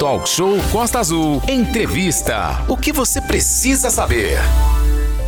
Talk Show Costa Azul. Entrevista. O que você precisa saber?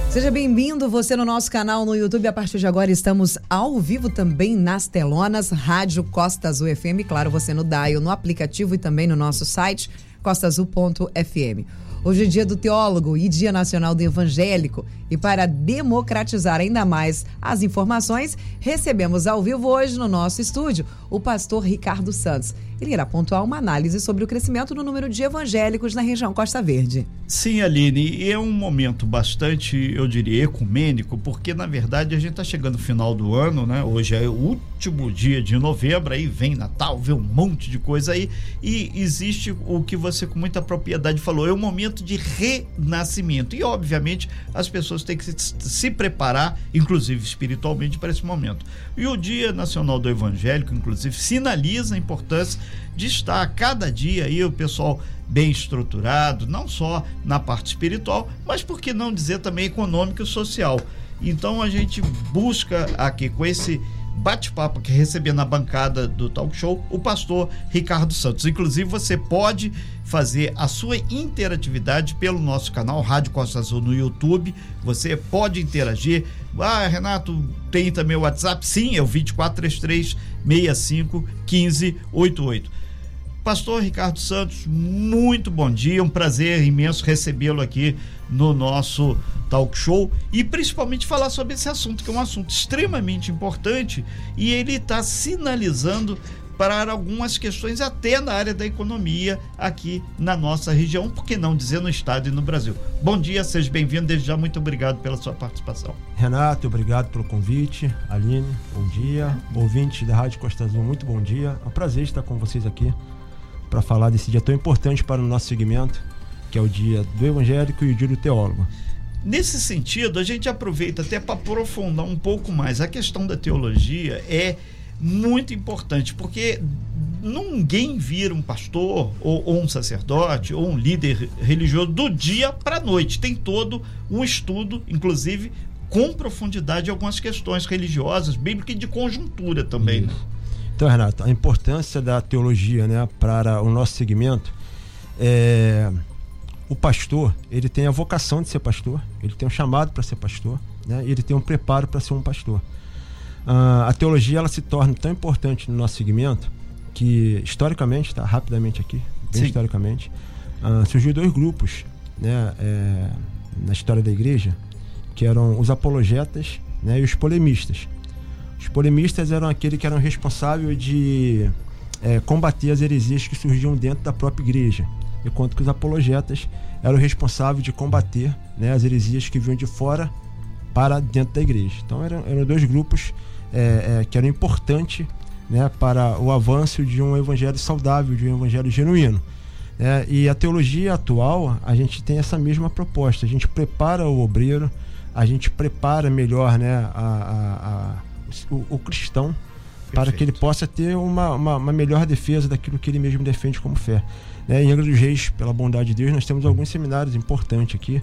Seja bem-vindo você no nosso canal no YouTube. A partir de agora estamos ao vivo também nas telonas, Rádio Costa Azul FM, claro, você no Dial, no aplicativo e também no nosso site costaazul.fm. Hoje é dia do teólogo e dia nacional do evangélico. E para democratizar ainda mais as informações, recebemos ao vivo hoje no nosso estúdio o pastor Ricardo Santos. Ele irá pontuar uma análise sobre o crescimento do número de evangélicos na região Costa Verde. Sim, Aline, é um momento bastante, eu diria, ecumênico, porque na verdade a gente está chegando no final do ano, né? Hoje é o último dia de novembro, aí vem Natal, vê um monte de coisa aí, e existe o que você com muita propriedade falou, é um momento de renascimento. E obviamente as pessoas têm que se, se preparar, inclusive espiritualmente, para esse momento. E o Dia Nacional do Evangélico, inclusive, sinaliza a importância de estar cada dia aí o pessoal bem estruturado, não só na parte espiritual, mas por que não dizer também econômica e social. Então a gente busca aqui com esse bate-papo que receber na bancada do talk show o pastor Ricardo Santos. Inclusive, você pode fazer a sua interatividade pelo nosso canal Rádio Costa Azul no YouTube. Você pode interagir. Ah, Renato, tem também o WhatsApp? Sim, é o 2433 65 1588. Pastor Ricardo Santos, muito bom dia, um prazer imenso recebê-lo aqui no nosso talk show e principalmente falar sobre esse assunto, que é um assunto extremamente importante e ele está sinalizando para algumas questões até na área da economia aqui na nossa região, por que não dizer no estado e no Brasil. Bom dia, seja bem-vindo, desde já muito obrigado pela sua participação. Renato, obrigado pelo convite. Aline, bom dia. Ouvinte da Rádio Costa Azul, muito bom dia. É um prazer estar com vocês aqui para falar desse dia tão importante para o nosso segmento, que é o dia do evangélico e o dia do teólogo. Nesse sentido, a gente aproveita até para aprofundar um pouco mais. A questão da teologia é muito importante, porque ninguém vira um pastor, ou, ou um sacerdote, ou um líder religioso do dia para a noite. Tem todo um estudo, inclusive com profundidade, algumas questões religiosas, bíblicas e de conjuntura também. Né? Então, Renato, a importância da teologia né, para o nosso segmento é. O pastor, ele tem a vocação de ser pastor, ele tem um chamado para ser pastor, né, e ele tem um preparo para ser um pastor. Uh, a teologia ela se torna tão importante no nosso segmento que, historicamente, está rapidamente aqui, bem Sim. historicamente, uh, surgiu dois grupos né, é, na história da igreja, que eram os apologetas né, e os polemistas. Os polemistas eram aqueles que eram responsáveis de é, combater as heresias que surgiam dentro da própria igreja, enquanto que os apologetas eram responsáveis de combater né, as heresias que vinham de fora para dentro da igreja. Então eram, eram dois grupos é, é, que eram importantes né, para o avanço de um evangelho saudável, de um evangelho genuíno. É, e a teologia atual, a gente tem essa mesma proposta. A gente prepara o obreiro, a gente prepara melhor né, a, a, a o, o cristão Perfeito. para que ele possa ter uma, uma, uma, melhor defesa daquilo que ele mesmo defende como fé. Né? Em Angra dos Reis, pela bondade de Deus, nós temos alguns seminários importantes aqui.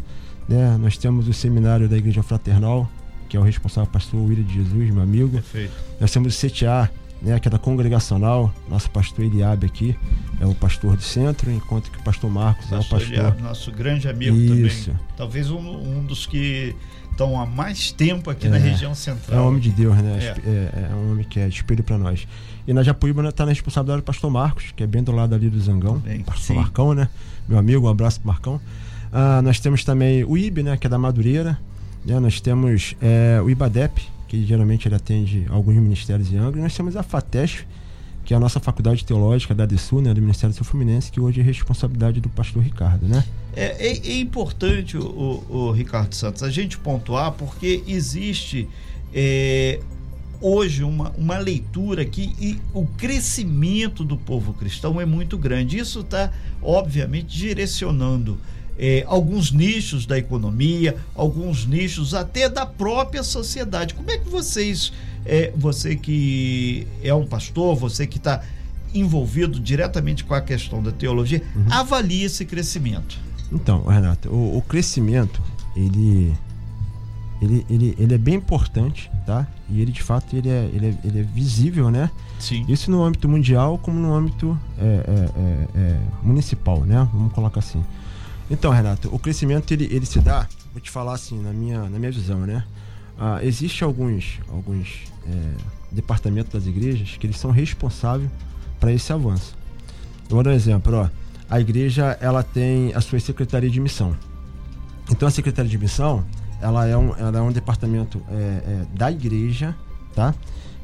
Né? Nós temos o seminário da Igreja Fraternal, que é o responsável pastor William de Jesus, meu amigo. Perfeito. Nós temos o CTA, né, que é da congregacional, nosso pastor Eliabe aqui é o pastor do centro, enquanto que o pastor Marcos pastor é o pastor. Eliabe, nosso grande amigo Isso. também. Talvez um, um dos que estão há mais tempo aqui é, na região central. É um homem de Deus, né? É, é, é um homem que é espelho para nós. E na Japuíba está na responsabilidade do pastor Marcos, que é bem do lado ali do Zangão. Bem, pastor sim. Marcão, né? Meu amigo, um abraço pro Marcão. Ah, nós temos também o IB, né? Que é da Madureira. Né? Nós temos é, o IBADEP, que geralmente ele atende alguns ministérios em Angra. E nós temos a FATESF, que é a nossa faculdade teológica da DSU, né, do Ministério do Fluminense, que hoje é responsabilidade do pastor Ricardo, né? É, é, é importante, o, o, Ricardo Santos, a gente pontuar porque existe é, hoje uma, uma leitura que e o crescimento do povo cristão é muito grande. Isso está, obviamente, direcionando é, alguns nichos da economia, alguns nichos até da própria sociedade. Como é que vocês é, você que é um pastor, você que está envolvido diretamente com a questão da teologia, uhum. avalie esse crescimento. Então, Renato, o, o, crescimento, ele ele, ele, ele é bem importante, tá? E ele de fato ele é, ele é, ele é visível, né? Sim. Isso no âmbito mundial como no âmbito é, é, é, é, municipal, né? Vamos colocar assim. Então, Renato, o crescimento ele, ele se dá, vou te falar assim, na minha, na minha visão, né? Ah, Existem alguns, alguns é, departamentos das igrejas que eles são responsáveis para esse avanço. Eu vou dar um exemplo, ó. A igreja ela tem a sua secretaria de missão. Então a secretaria de missão ela é um, ela é um departamento é, é, da igreja, tá?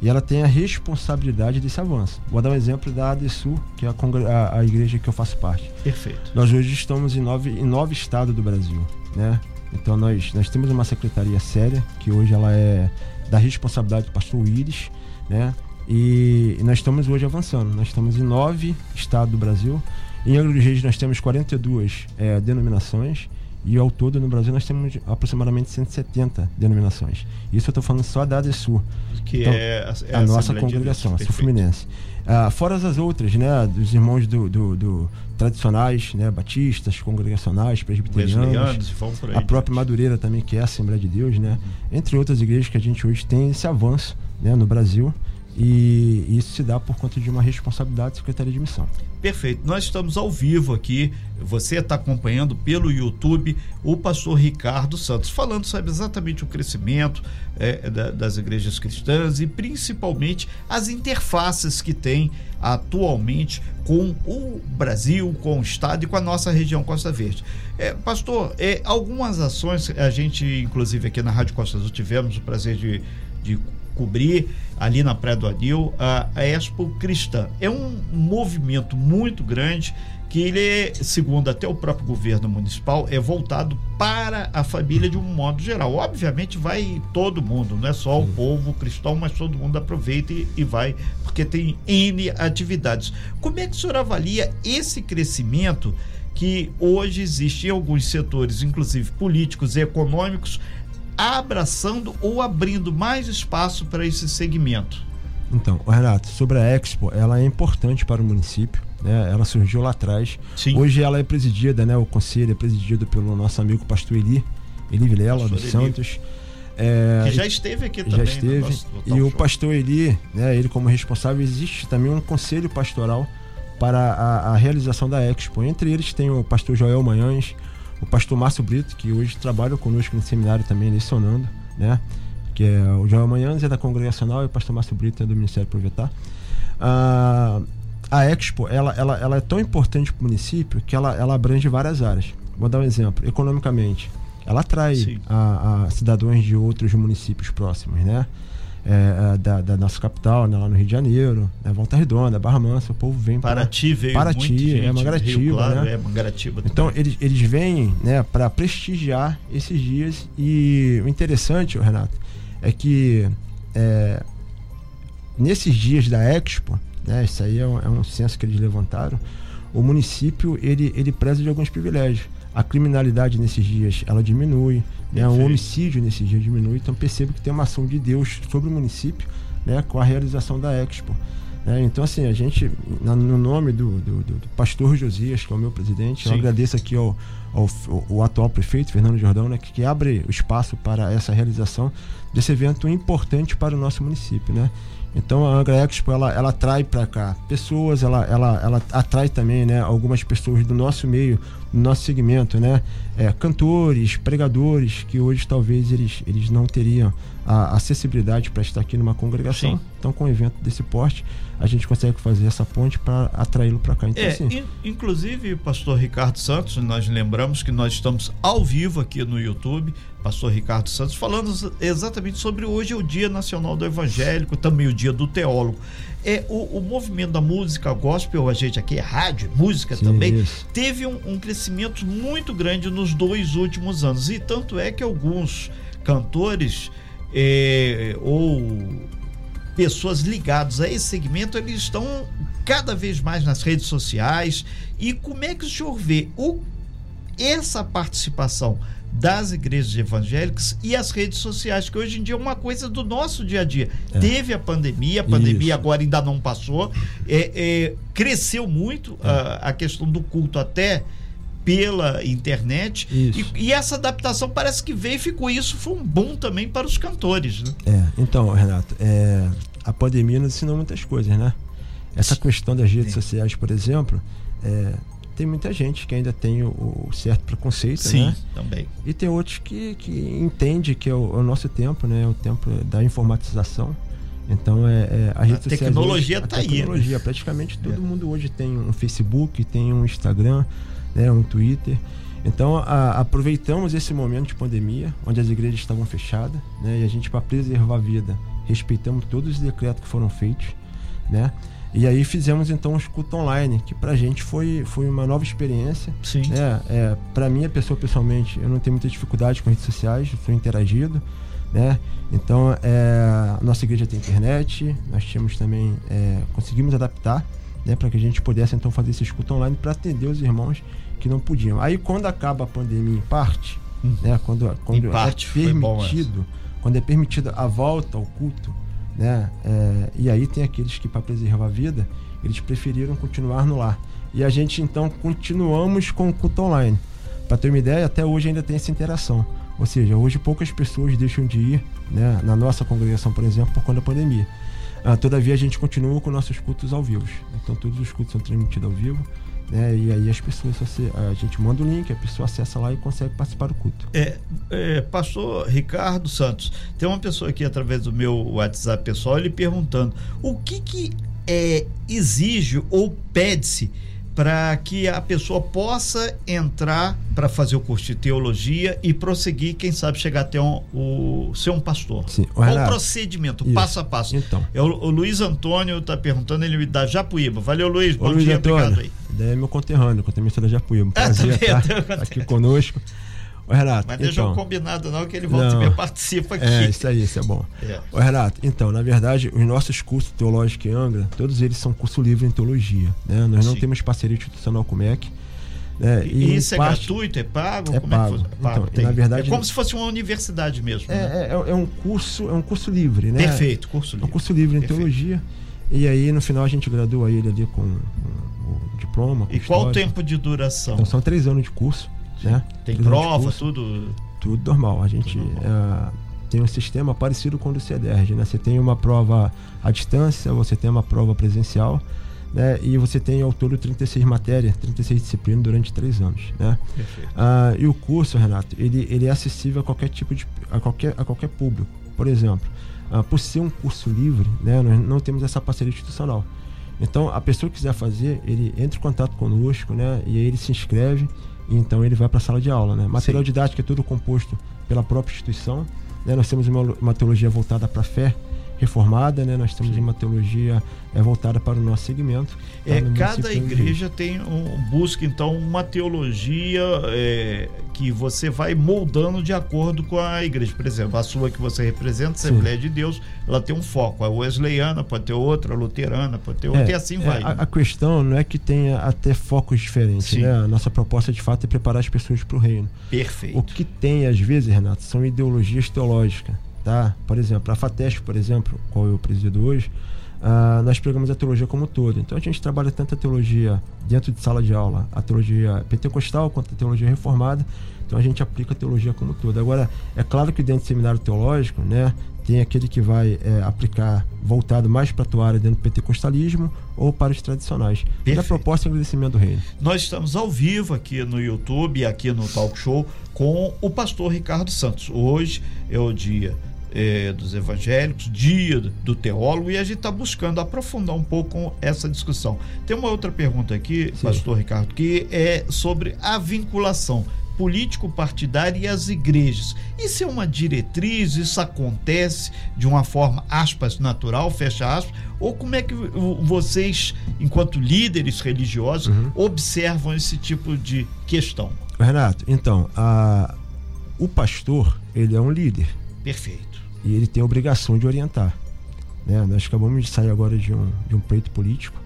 E ela tem a responsabilidade desse avanço. Vou dar um exemplo da ADSU, que é a, a, a, igreja que eu faço parte. Perfeito. Nós hoje estamos em nove, em nove estados do Brasil, né? Então nós, nós temos uma secretaria séria, que hoje ela é da responsabilidade do pastor Willis, né? E, nós estamos hoje avançando. Nós estamos em nove estados do Brasil. Em Angra dos Reis nós temos 42 é, denominações e ao todo no Brasil nós temos aproximadamente 170 denominações. Isso eu estou falando só da ADSUR. Que então, é, a, é a, nossa congregação, a Sul Fluminense. Ah, fora as outras, né, dos irmãos do, do, do, tradicionais, né, batistas, congregacionais, presbiterianos, a própria Madureira também, que é a Assembleia de Deus, né, uhum. entre outras igrejas que a gente hoje tem esse avanço né, no Brasil. E isso se dá por conta de uma responsabilidade da Secretaria de Missão. Perfeito. Nós estamos ao vivo aqui. Você está acompanhando pelo YouTube o pastor Ricardo Santos, falando sobre exatamente o crescimento é, da, das igrejas cristãs e principalmente as interfaces que tem atualmente com o Brasil, com o Estado e com a nossa região Costa Verde. É, pastor, é, algumas ações, a gente, inclusive aqui na Rádio Costa Azul, tivemos o prazer de, de cobrir ali na Praia do Anil, a, a Expo Cristã. É um movimento muito grande que ele, segundo até o próprio governo municipal, é voltado para a família de um modo geral. Obviamente vai todo mundo, não é só o povo cristão, mas todo mundo aproveita e, e vai, porque tem N atividades. Como é que o senhor avalia esse crescimento que hoje existe em alguns setores, inclusive políticos e econômicos, abraçando ou abrindo mais espaço para esse segmento? Então, Renato, sobre a Expo, ela é importante para o município. Né? Ela surgiu lá atrás. Sim. Hoje ela é presidida, né? O conselho é presidido pelo nosso amigo pastor Eli, Eli Vilela, dos Santos. É, que já esteve aqui também. Já esteve. Nosso, e show. o pastor Eli, né, ele como responsável, existe também um conselho pastoral para a, a, realização da Expo. Entre eles tem o pastor Joel Manhães, o pastor Márcio Brito, que hoje trabalha conosco no seminário também, lecionando, né? Que é o João Manhãs é da Congregacional e o pastor Márcio Brito é do Ministério Provetar. Ah, a Expo, ela, ela, ela é tão importante para o município que ela, ela abrange várias áreas. Vou dar um exemplo. Economicamente, ela atrai a, a cidadãos de outros municípios próximos, né? É, é, da, da, nossa capital, né, lá no Rio de Janeiro, né, Volta Redonda, Barra Mansa, o povo vem para Paraty veio Paraty, gente, é Mangaratiba, Rio, claro, né? É Mangaratiba Então eles, eles vêm, né, para prestigiar esses dias e o interessante, Renato, é que é, nesses dias da Expo, né, isso aí é um, é um censo que eles levantaram, o município ele ele preza de alguns privilégios a criminalidade nesses dias ela diminui, né? o homicídio nesses dias diminui. Então percebo que tem uma ação de Deus sobre o município né? com a realização da Expo. Né? Então, assim, a gente, no nome do, do, do, pastor Josias, que é o meu presidente, Sim. eu agradeço aqui ao, ao, ao, atual prefeito, Fernando Jordão, né? que, que abre o espaço para essa realização desse evento importante para o nosso município. Né? Então a Angra Expo ela, ela atrai para cá pessoas, ela, ela, ela atrai também né, algumas pessoas do nosso meio, do nosso segmento, né? É, cantores, pregadores, que hoje talvez eles, eles não teriam a acessibilidade para estar aqui numa congregação. Sim. Então, com um evento desse porte, a gente consegue fazer essa ponte para atraí-lo para cá. Então, é, assim, in, inclusive, pastor Ricardo Santos, nós lembramos que nós estamos ao vivo aqui no YouTube, pastor Ricardo Santos, falando exatamente sobre hoje é o Dia Nacional do Evangélico, também o Dia do Teólogo. É, o, o movimento da música gospel, a gente aqui é rádio, música Sim, também, isso. teve um, um crescimento muito grande nos dois últimos anos. E tanto é que alguns cantores é, ou pessoas ligadas a esse segmento, eles estão cada vez mais nas redes sociais. E como é que o senhor vê o, essa participação das igrejas evangélicas e as redes sociais, que hoje em dia é uma coisa do nosso dia a dia. É. Teve a pandemia, a pandemia Isso. agora ainda não passou, é, é cresceu muito é. a, a questão do culto até pela internet. E, e essa adaptação parece que veio e ficou. Isso foi um bom também para os cantores, né? É, então, Renato, é, a pandemia nos ensinou muitas coisas, né? Essa questão das redes Sim. sociais, por exemplo, é, tem muita gente que ainda tem o, o certo preconceito, Sim, né? também. E tem outros que, que entende que é o, é o nosso tempo, né? É o tempo da informatização. Então é, é a rede social tecnologia hoje, tá a aí, né? tecnologia, praticamente todo É. mundo hoje tem um Facebook, tem um Instagram, né, um Twitter. Então a- aproveitamos esse momento de pandemia, onde as igrejas estavam fechadas, né? E a gente para preservar a vida, respeitamos todos os decretos que foram feitos, né? E aí fizemos então os cultos online, que pra gente foi, foi uma nova experiência. Sim. É, é, para mim, a pessoa pessoalmente, eu não tenho muita dificuldade com redes sociais, sou interagido, né? Então, é, a nossa igreja tem internet, nós tínhamos também, é, conseguimos adaptar, né, para que a gente pudesse então fazer esse escuta online para atender os irmãos que não podiam. Aí, quando acaba a pandemia em parte, Hum. né, quando, quando Em parte, é bom permitido, quando é permitida a volta ao culto, né, é, e aí tem aqueles que para preservar a vida, eles preferiram continuar no lar. E a gente então continuamos com o culto online. Para ter uma ideia, até hoje ainda tem essa interação. Ou seja, hoje poucas pessoas deixam de ir, né, na nossa congregação, por exemplo, por conta da pandemia. Ah, todavia, a gente continua com nossos cultos ao vivo. Então, todos os cultos são transmitidos ao vivo. Né, e aí as pessoas, a gente manda o link, a pessoa acessa lá e consegue participar do culto. É, é, pastor Ricardo Santos, tem uma pessoa aqui através do meu WhatsApp pessoal, ele perguntando o que que é, exige ou pede-se para que a pessoa possa entrar para fazer o curso de teologia e prosseguir, quem sabe chegar até um, o ser um pastor. Sim. Qual o procedimento, isso. passo a passo? Então. É o, o Luiz Antônio está perguntando, ele me dá Japuíba. Valeu, Luiz. Ô, Bom Luiz dia, Antônio, obrigado aí. Daí é meu conterrâneo, que eu também sou da Japuíba. Um prazer é estar teu aqui conterrâneo. conosco. Ô, Renato, Mas deixa então, eu combinado não, que ele volta Não. e me participa aqui. É, isso aí, isso é bom. É. Ô, Renato, então, na verdade, os nossos cursos teológicos em Angra, todos eles são curso livre em teologia. Né? Nós não Sim. temos parceria institucional com o MEC. Né? E, em isso é parte- gratuito? É pago? É Como pago. É, que funciona? pago Então, tem. na verdade- é como se fosse uma universidade mesmo. né? É, é, é um curso, é um curso livre, né? Perfeito, curso É um livre. curso livre em Perfeito. teologia. E aí, no final, a gente gradua ele ali com, com diploma. E qual o tempo de duração? Então, são três anos de curso. Né? Tem Três prova, tudo. Tudo normal. A gente Tudo ah, tem um sistema parecido com o do CEDERJ, né? Você tem uma prova à distância, você tem uma prova presencial, né? E você tem ao todo 36 matérias, 36 disciplinas durante três anos, né? Ah, e o curso, Renato, ele, ele é acessível a qualquer tipo de a qualquer, a qualquer público. Por exemplo, ah, por ser um curso livre, né, nós não temos essa parceria institucional. Então, a pessoa que quiser fazer, ele entra em contato conosco, né, e aí ele se inscreve e então ele vai para a sala de aula, né? Material Sim. didático é tudo composto pela própria instituição, né? Nós temos uma, uma teologia voltada para a fé reformada, né? Nós temos Sim. uma teologia é, voltada para o nosso segmento. É, tá? No cada igreja tem um, busca então uma teologia é, que você vai moldando de acordo com a igreja. Por exemplo, a sua que você representa, a Sim. Assembleia de Deus, ela tem um foco. A wesleyana pode ter outra, a luterana pode ter outra, É, e assim é, vai. A, né? a questão não é que tenha até focos diferentes, Sim. né? A nossa proposta de fato é preparar as pessoas para o reino. Perfeito. O que tem às vezes, Renato, são ideologias teológicas, tá? Por exemplo, a FATESP, por exemplo, qual eu presido hoje, ah, nós pregamos a teologia como um todo. Então a gente trabalha tanto a teologia dentro de sala de aula, a teologia pentecostal quanto a teologia reformada. Então a gente aplica a teologia como um todo. Agora, é claro que dentro do seminário teológico, né, tem aquele que vai é, aplicar voltado mais para a tua área dentro do pentecostalismo ou para os tradicionais. Mas a proposta é o engrandecimento do reino. Nós estamos ao vivo aqui no YouTube e aqui no Talk Show com o pastor Ricardo Santos. Hoje é o dia eh, dos evangélicos, dia do teólogo, e a gente está buscando aprofundar um pouco essa discussão. Tem uma outra pergunta aqui, Sim. pastor Ricardo, que é sobre a vinculação político-partidária e as igrejas. Isso é uma diretriz? Isso acontece de uma forma, aspas, natural, fecha aspas? Ou como é que vo- vocês, enquanto líderes religiosos, Uhum. observam esse tipo de questão? Renato, então, a, o pastor, ele é um líder. Perfeito. E ele tem a obrigação de orientar. Né? Nós acabamos de sair agora de um, de um pleito político,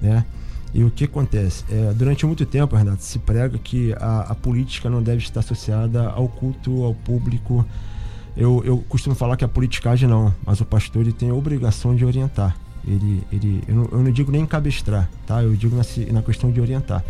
né? E o que acontece? É, durante muito tempo, Renato, se prega que a, a política não deve estar associada ao culto, ao público. Eu, eu costumo falar que a politicagem não, mas o pastor ele tem a obrigação de orientar. Ele, ele, eu, não, eu não digo nem cabestrar, tá? Eu digo na, na questão de orientar.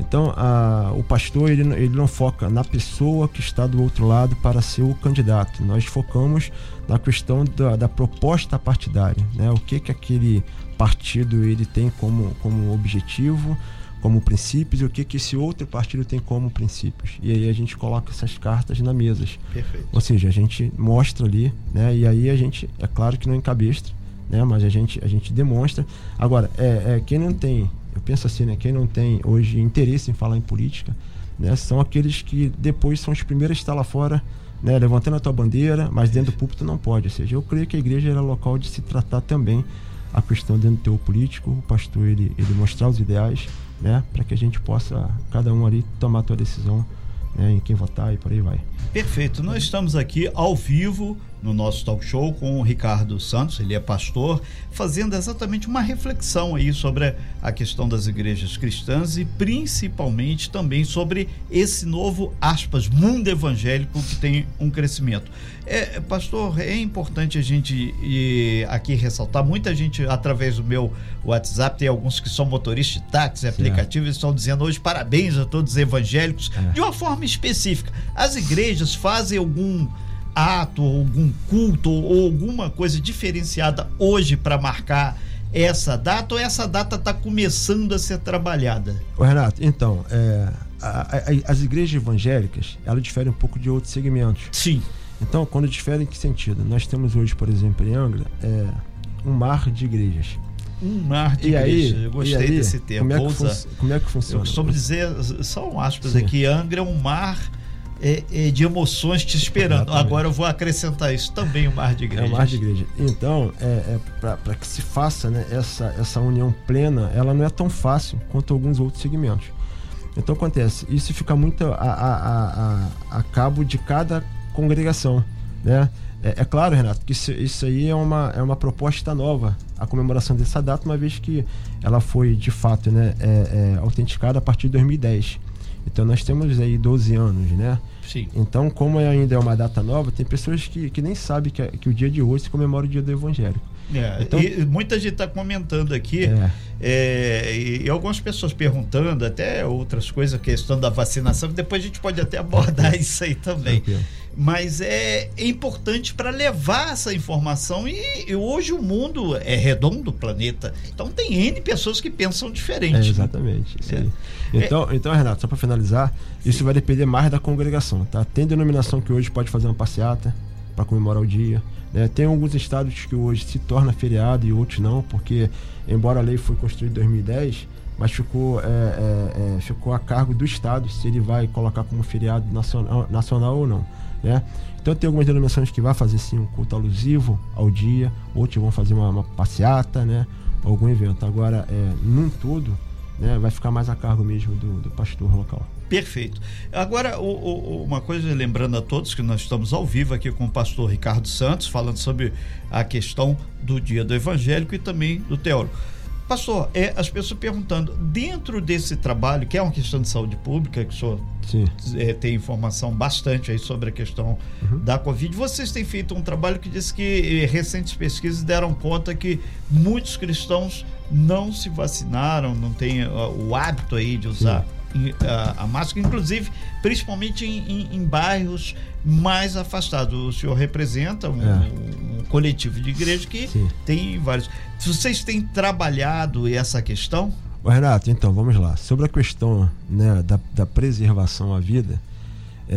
Então, a, o pastor ele, ele não foca na pessoa que está do outro lado para ser o candidato. Nós focamos na questão da, da proposta partidária, né? O que que aquele partido ele tem como, como objetivo, como princípios e o que que esse outro partido tem como princípios. E aí a gente coloca essas cartas na mesa. Perfeito. Ou seja, a gente mostra ali, né? E aí a gente, é claro que não encabestra, né? Mas a gente, a gente demonstra. Agora, é, é quem não tem eu penso assim, né? Quem não tem hoje interesse em falar em política, né? São aqueles que depois são os primeiros a estar lá fora, né? Levantando a tua bandeira, mas dentro do púlpito não pode. Ou seja, eu creio que a igreja era local de se tratar também a questão dentro do teu político, o pastor ele, ele mostrar os ideais, né? Para que a gente possa, cada um ali, tomar a tua decisão né, em quem votar e por aí vai. Perfeito. Nós estamos aqui ao vivo no nosso talk show com o Ricardo Santos, ele é pastor, fazendo exatamente uma reflexão aí sobre a questão das igrejas cristãs e principalmente também sobre esse novo aspas mundo evangélico que tem um crescimento. É, pastor, é importante a gente aqui ressaltar, muita gente através do meu WhatsApp, tem alguns que são motoristas de táxi, aplicativos, estão dizendo hoje parabéns a todos os evangélicos, é. de uma forma específica. As igrejas fazem algum ato, algum culto ou alguma coisa diferenciada hoje para marcar essa data ou essa data está começando a ser trabalhada? Ô Renato, então, é, a, a, as igrejas evangélicas, elas diferem um pouco de outros segmentos. Sim. Então, quando diferem, em que sentido? Nós temos hoje, por exemplo, em Angra, é, um mar de igrejas. Um mar de e igrejas. Aí, Eu gostei aí, desse termo. Como é, que como é que funciona? Eu costumo dizer, só um aspas Sim. aqui, Angra é um mar é, é, de emoções te esperando. Exatamente. Agora eu vou acrescentar isso também o mar de igreja. É o mar de igreja. Então, é, é para que se faça né, essa, essa união plena, ela não é tão fácil quanto alguns outros segmentos. Então acontece, isso fica muito a, a, a, a cabo de cada congregação. Né? É, é, claro, Renato, que isso, isso, aí é uma, é uma proposta nova, a comemoração dessa data, uma vez que ela foi de fato né, é, é, autenticada a partir de 2010. Então nós temos aí 12 anos, né? Sim. Então, como ainda é uma data nova, tem pessoas que, que nem sabem que, que o dia de hoje se comemora o dia do evangélico. É, então, e muita gente está comentando aqui, é. É, e, e, algumas pessoas perguntando, até outras coisas, a questão da vacinação, depois a gente pode até abordar isso aí também. Tranquilo mas é, importante para levar essa informação e, e, hoje o mundo é redondo, o planeta. Então tem N pessoas que pensam diferente. É, exatamente. Então, é. então, Renato, só para finalizar, Sim. isso vai depender mais da congregação, tá? Tem denominação que hoje pode fazer uma passeata para comemorar o dia. Né? Tem alguns estados que hoje se torna feriado e outros não, porque embora a lei foi construída em 2010, mas ficou, é, é, é, ficou a cargo do estado se ele vai colocar como feriado nacional, nacional ou não. Né? Então tem algumas denominações que vão fazer sim um culto alusivo ao dia, outros vão fazer uma, uma passeata, né? algum evento. Agora, é, num todo, né, vai ficar mais a cargo mesmo do, do pastor local. Perfeito. Agora, o, o, uma coisa, lembrando a todos que nós estamos ao vivo aqui com o pastor Ricardo Santos, falando sobre a questão do dia do evangélico e também do teólogo. Pastor, é, as pessoas perguntando, dentro desse trabalho, que é uma questão de saúde pública, que o senhor é, tem informação bastante aí sobre a questão uhum. da Covid, vocês têm feito um trabalho que diz que eh, recentes pesquisas deram conta que muitos cristãos não se vacinaram, não têm uh, o hábito aí de usar a, a, máscara, inclusive, principalmente em, em, em, bairros mais afastados. O senhor representa um, é. um coletivo de igreja que Sim. tem vários. Vocês têm trabalhado essa questão? Renato, então vamos lá. Sobre a questão né, da, da preservação à vida, é,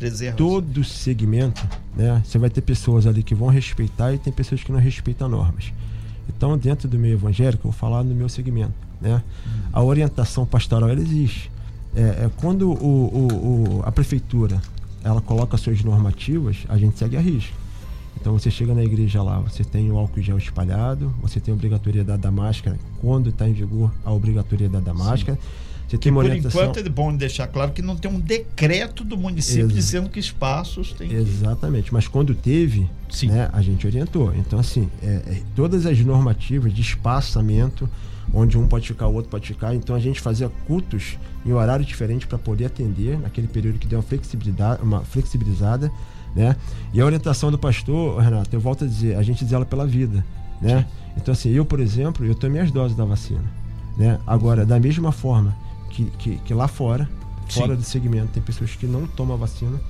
é, é todo segmento, né, você vai ter pessoas ali que vão respeitar e tem pessoas que não respeitam normas. Então, dentro do meio evangélico, eu vou falar no meu segmento. Né? A orientação pastoral ela existe. É, é quando o, o, o, a prefeitura ela coloca suas normativas, a gente segue a risca. Então você chega na igreja lá, você tem o álcool gel espalhado, você tem a obrigatoriedade da máscara, quando está em vigor a obrigatoriedade da máscara. Sim. Você tem uma por enquanto é bom deixar claro que não tem um decreto do município Ex dizendo que espaços tem. Exatamente, mas quando teve, né, a gente orientou. Então, assim, é, é, todas as normativas de espaçamento, onde um pode ficar, o outro pode ficar. Então a gente fazia cultos em horário diferente para poder atender naquele período que deu uma flexibilidade, uma flexibilizada, né? E a orientação do pastor, Renato, eu volto a dizer, a gente zela pela vida, né? Então assim, eu, por exemplo, eu tomei as doses da vacina, né? Agora, da mesma forma que, que, que lá fora, fora Sim. do segmento, tem pessoas que não tomam a vacina.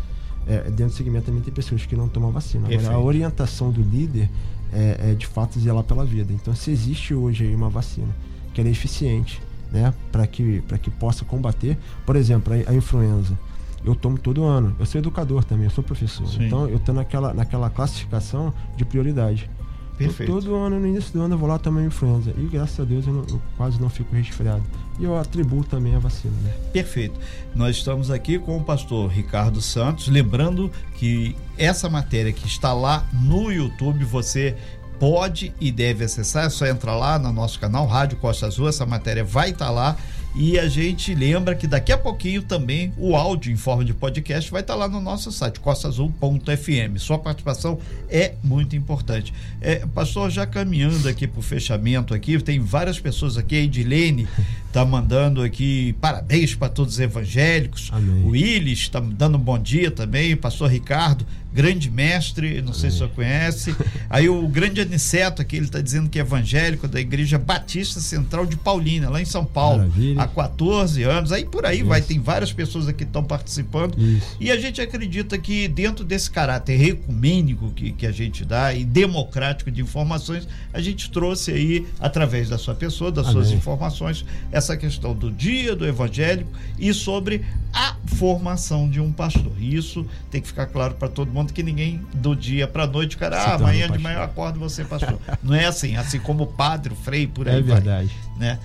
É, dentro do segmento também tem pessoas que não tomam a vacina. Agora, a orientação do líder é, é, de fato zelar pela vida. Então, se existe hoje aí uma vacina que ela é eficiente, né, para que, pra que possa combater, por exemplo, a, a influenza. Eu tomo todo ano. Eu sou educador também, eu sou professor. Sim. Então, eu estou naquela, naquela classificação de prioridade. Eu, Perfeito. todo ano, no início do ano, eu vou lá tomar influenza. E graças a Deus eu, não- eu quase não fico resfriado. E eu atribuo também a vacina, né? Perfeito. Nós estamos aqui com o pastor Ricardo Santos, lembrando que essa matéria que está lá no YouTube, você pode e deve acessar, é só entrar lá no nosso canal Rádio Costa Azul, essa matéria vai estar lá. E a gente lembra que daqui a pouquinho também o áudio em forma de podcast vai estar lá no nosso site, costaazul.fm. Sua participação é muito importante. É, pastor, já caminhando aqui para o fechamento aqui, tem várias pessoas aqui, a Edilene tá mandando aqui parabéns para todos os evangélicos. Amém. O Willis está dando um bom dia também, pastor Ricardo, grande mestre, não sei se o senhor conhece. Aí o grande Aniceto aqui, ele está dizendo que é evangélico da Igreja Batista Central de Paulina, lá em São Paulo, Maravilha. há 14 anos. Aí por aí vai, tem várias pessoas aqui que estão participando. Isso. E a gente acredita que dentro desse caráter ecumênico que, que a gente dá e democrático de informações, a gente trouxe aí, através da sua pessoa, das suas Amém. informações, essa questão do dia do evangélico e sobre a formação de um pastor. Isso tem que ficar claro para todo mundo que ninguém do dia para noite, cara, ah, amanhã de manhã eu acordo você pastor. Não é assim, assim como o padre, o frei, por aí É vai verdade. Né?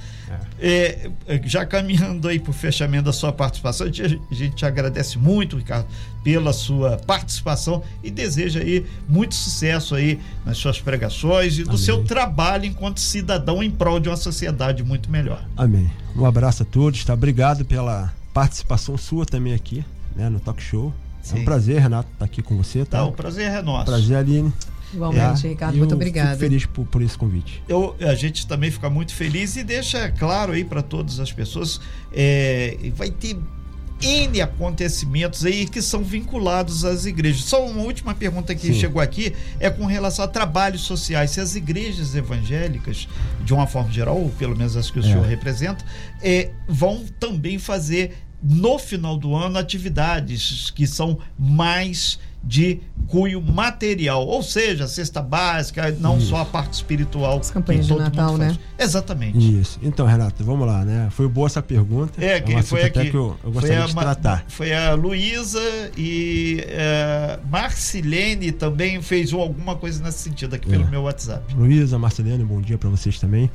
É, é, já caminhando aí para o fechamento da sua participação, a gente, a gente te agradece muito, Ricardo, pela sua participação e deseja aí muito sucesso aí nas suas pregações e do Amém. seu trabalho enquanto cidadão em prol de uma sociedade muito melhor. Amém. Um abraço a todos, tá? Obrigado pela participação sua também aqui, né, no Talk Show. É Sim. um prazer, Renato, estar aqui com você, tá? Tá, o prazer é nosso. Prazer, Aline. Igualmente, tá? Ricardo, E muito eu obrigada. Fico feliz por, por esse convite. Eu, a gente também fica muito feliz e deixa claro aí para todas as pessoas, é, vai ter N acontecimentos aí que são vinculados às igrejas. Só uma última pergunta que Sim. chegou aqui é com relação a trabalhos sociais. Se as igrejas evangélicas, de uma forma geral, ou pelo menos as que o É. senhor representa, é, vão também fazer no final do ano atividades que são mais de cunho material, ou seja, cesta básica, não Isso. só a parte espiritual. As campanhas de Natal, né? Exatamente. Isso. Então, Renato, vamos lá, né? Foi boa essa pergunta. É, que um foi aqui. até que eu, eu foi, gostaria a, de tratar. foi a Luísa e é, Marcilene também fez um- alguma coisa nesse sentido aqui pelo É. meu WhatsApp. Luísa, Marcelino, bom dia para vocês também.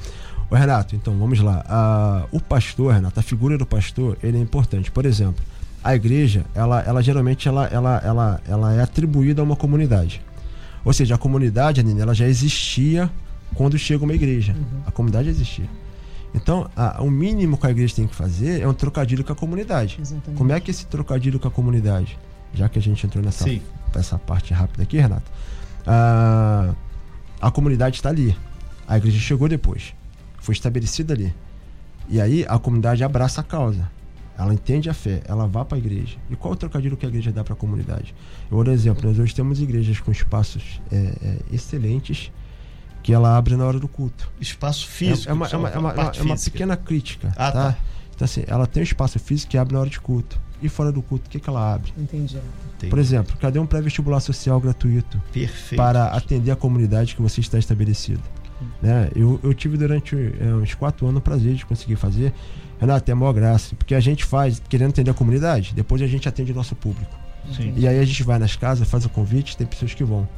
Ô, Renato, então vamos lá. Ah, o pastor, Renato, a figura do pastor, ele é importante. Por exemplo, a igreja, ela, ela geralmente ela, ela, ela, ela é atribuída a uma comunidade. Ou seja, a comunidade, Aline, ela já existia quando chega uma igreja. A comunidade existia. Então, a- o mínimo que a igreja tem que fazer é um trocadilho com a comunidade. Exatamente. Como é que esse trocadilho com a comunidade? Já que a gente entrou nessa Sim. essa parte rápida aqui, Renato. Ah, a comunidade está ali. A igreja chegou depois. Foi estabelecida ali. E aí a comunidade abraça a causa. Ela entende a fé, ela vai para a igreja. E qual o trocadilho que a igreja dá para a comunidade? Eu vou dar um exemplo. Nós hoje temos igrejas com espaços é, é, excelentes que ela abre na hora do culto. Espaço É- físico. é, uma, é, uma, é uma- é uma física. pequena crítica. Ah, tá? tá. Então, assim, ela tem um espaço físico que abre na hora de culto. E fora do culto, o que, que ela abre? Entendi. Entendi. Por exemplo, cadê um pré-vestibular social gratuito Perfeito. para atender a comunidade que você está estabelecido? Né? Eu, eu tive durante é, uns quatro anos o prazer de conseguir fazer. Renato, é a maior graça, porque a gente faz querendo atender a comunidade, depois a gente atende o nosso público. Sim. E aí a gente vai nas casas, faz o convite, tem pessoas que vão.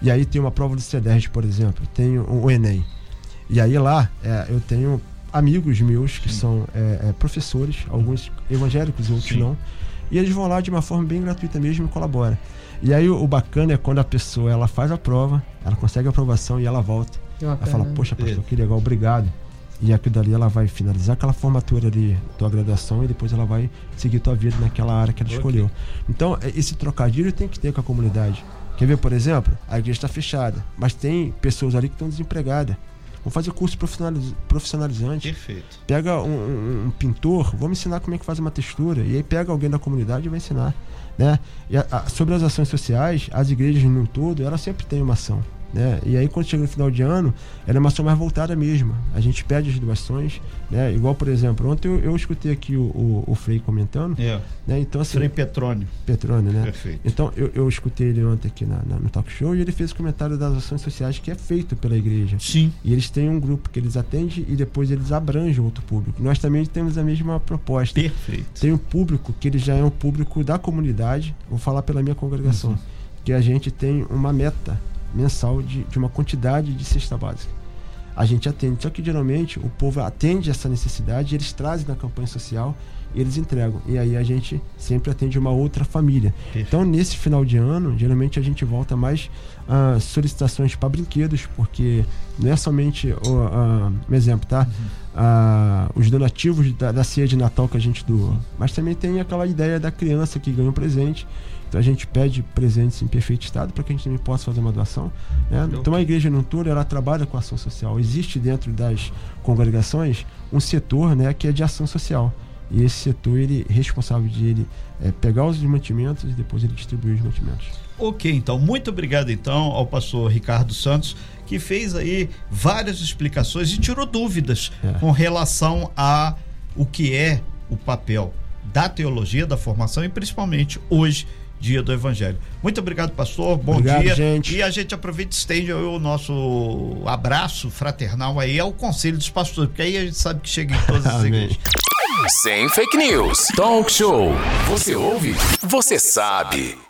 E aí tem uma prova do CEDERJ, por exemplo, tem o, Enem. E aí lá é, eu tenho amigos meus que Sim. são é, é, professores, alguns evangélicos, outros Sim. não. E eles vão lá de uma forma bem gratuita mesmo e colaboram. E aí o, o bacana é quando a pessoa ela faz a prova, ela consegue a aprovação e ela volta. Ela fala, poxa, pastor, É. que legal, obrigado. E aquilo dali ela vai finalizar aquela formatura ali, tua graduação, e depois ela vai seguir tua vida naquela área que ela Ok. escolheu. Então, é- esse trocadilho tem que ter com a comunidade. Quer ver, por exemplo, a igreja está fechada, mas tem pessoas ali que estão desempregadas. Vamos fazer curso profissionaliz- profissionalizante. Perfeito. Pega um, um- um pintor, vamos ensinar como é que faz uma textura. E aí pega alguém da comunidade e vai ensinar. Né? E a- a- sobre as ações sociais, as igrejas no todo, elas sempre têm uma ação. Né? E aí, quando chega no final de ano, ela é uma ação mais voltada mesmo. A gente pede as doações, né? igual, por exemplo, ontem eu, eu escutei aqui o, o, o Frei comentando. É. Né? Então, assim, Frei Petrônio. Petrônio, né? Perfeito. Então, eu, eu escutei ele ontem aqui na, na, no talk show e ele fez o comentário das ações sociais que é feito pela igreja. Sim. E eles têm um grupo que eles atendem e depois eles abrangem outro público. Nós também temos a mesma proposta. Perfeito. Tem um público que ele já é um público da comunidade, vou falar pela minha congregação, uhum. que a gente tem uma meta mensal de, de uma quantidade de cesta básica. A gente atende, só que geralmente o povo atende essa necessidade, eles trazem na campanha social e eles entregam. E aí a gente sempre atende uma outra família. Perfeito. Então, nesse final de ano, geralmente a gente volta mais a uh, solicitações para brinquedos, porque não é somente o uh, um exemplo, tá? Uhum. Uh, os donativos da, da ceia de Natal que a gente doa, mas também tem aquela ideia da criança que ganha um presente então a gente pede presentes em perfeito estado para que a gente também possa fazer uma doação. Né? Então a igreja no tour ela trabalha com ação social. Existe dentro das congregações um setor né, que é de ação social. E esse setor ele é responsável de ele é, pegar os mantimentos e depois ele distribuir os mantimentos. Ok, então muito obrigado então ao pastor Ricardo Santos que fez aí várias explicações e tirou dúvidas é. com relação a o que é o papel da teologia, da formação e principalmente hoje dia do Evangelho. Muito obrigado, pastor. Bom obrigado, dia. Gente. E a gente aproveita e estende o nosso abraço fraternal aí ao Conselho dos Pastores, porque aí a gente sabe que chega em todas as igrejas. Sem fake news. Talk show. Você ouve? Você sabe.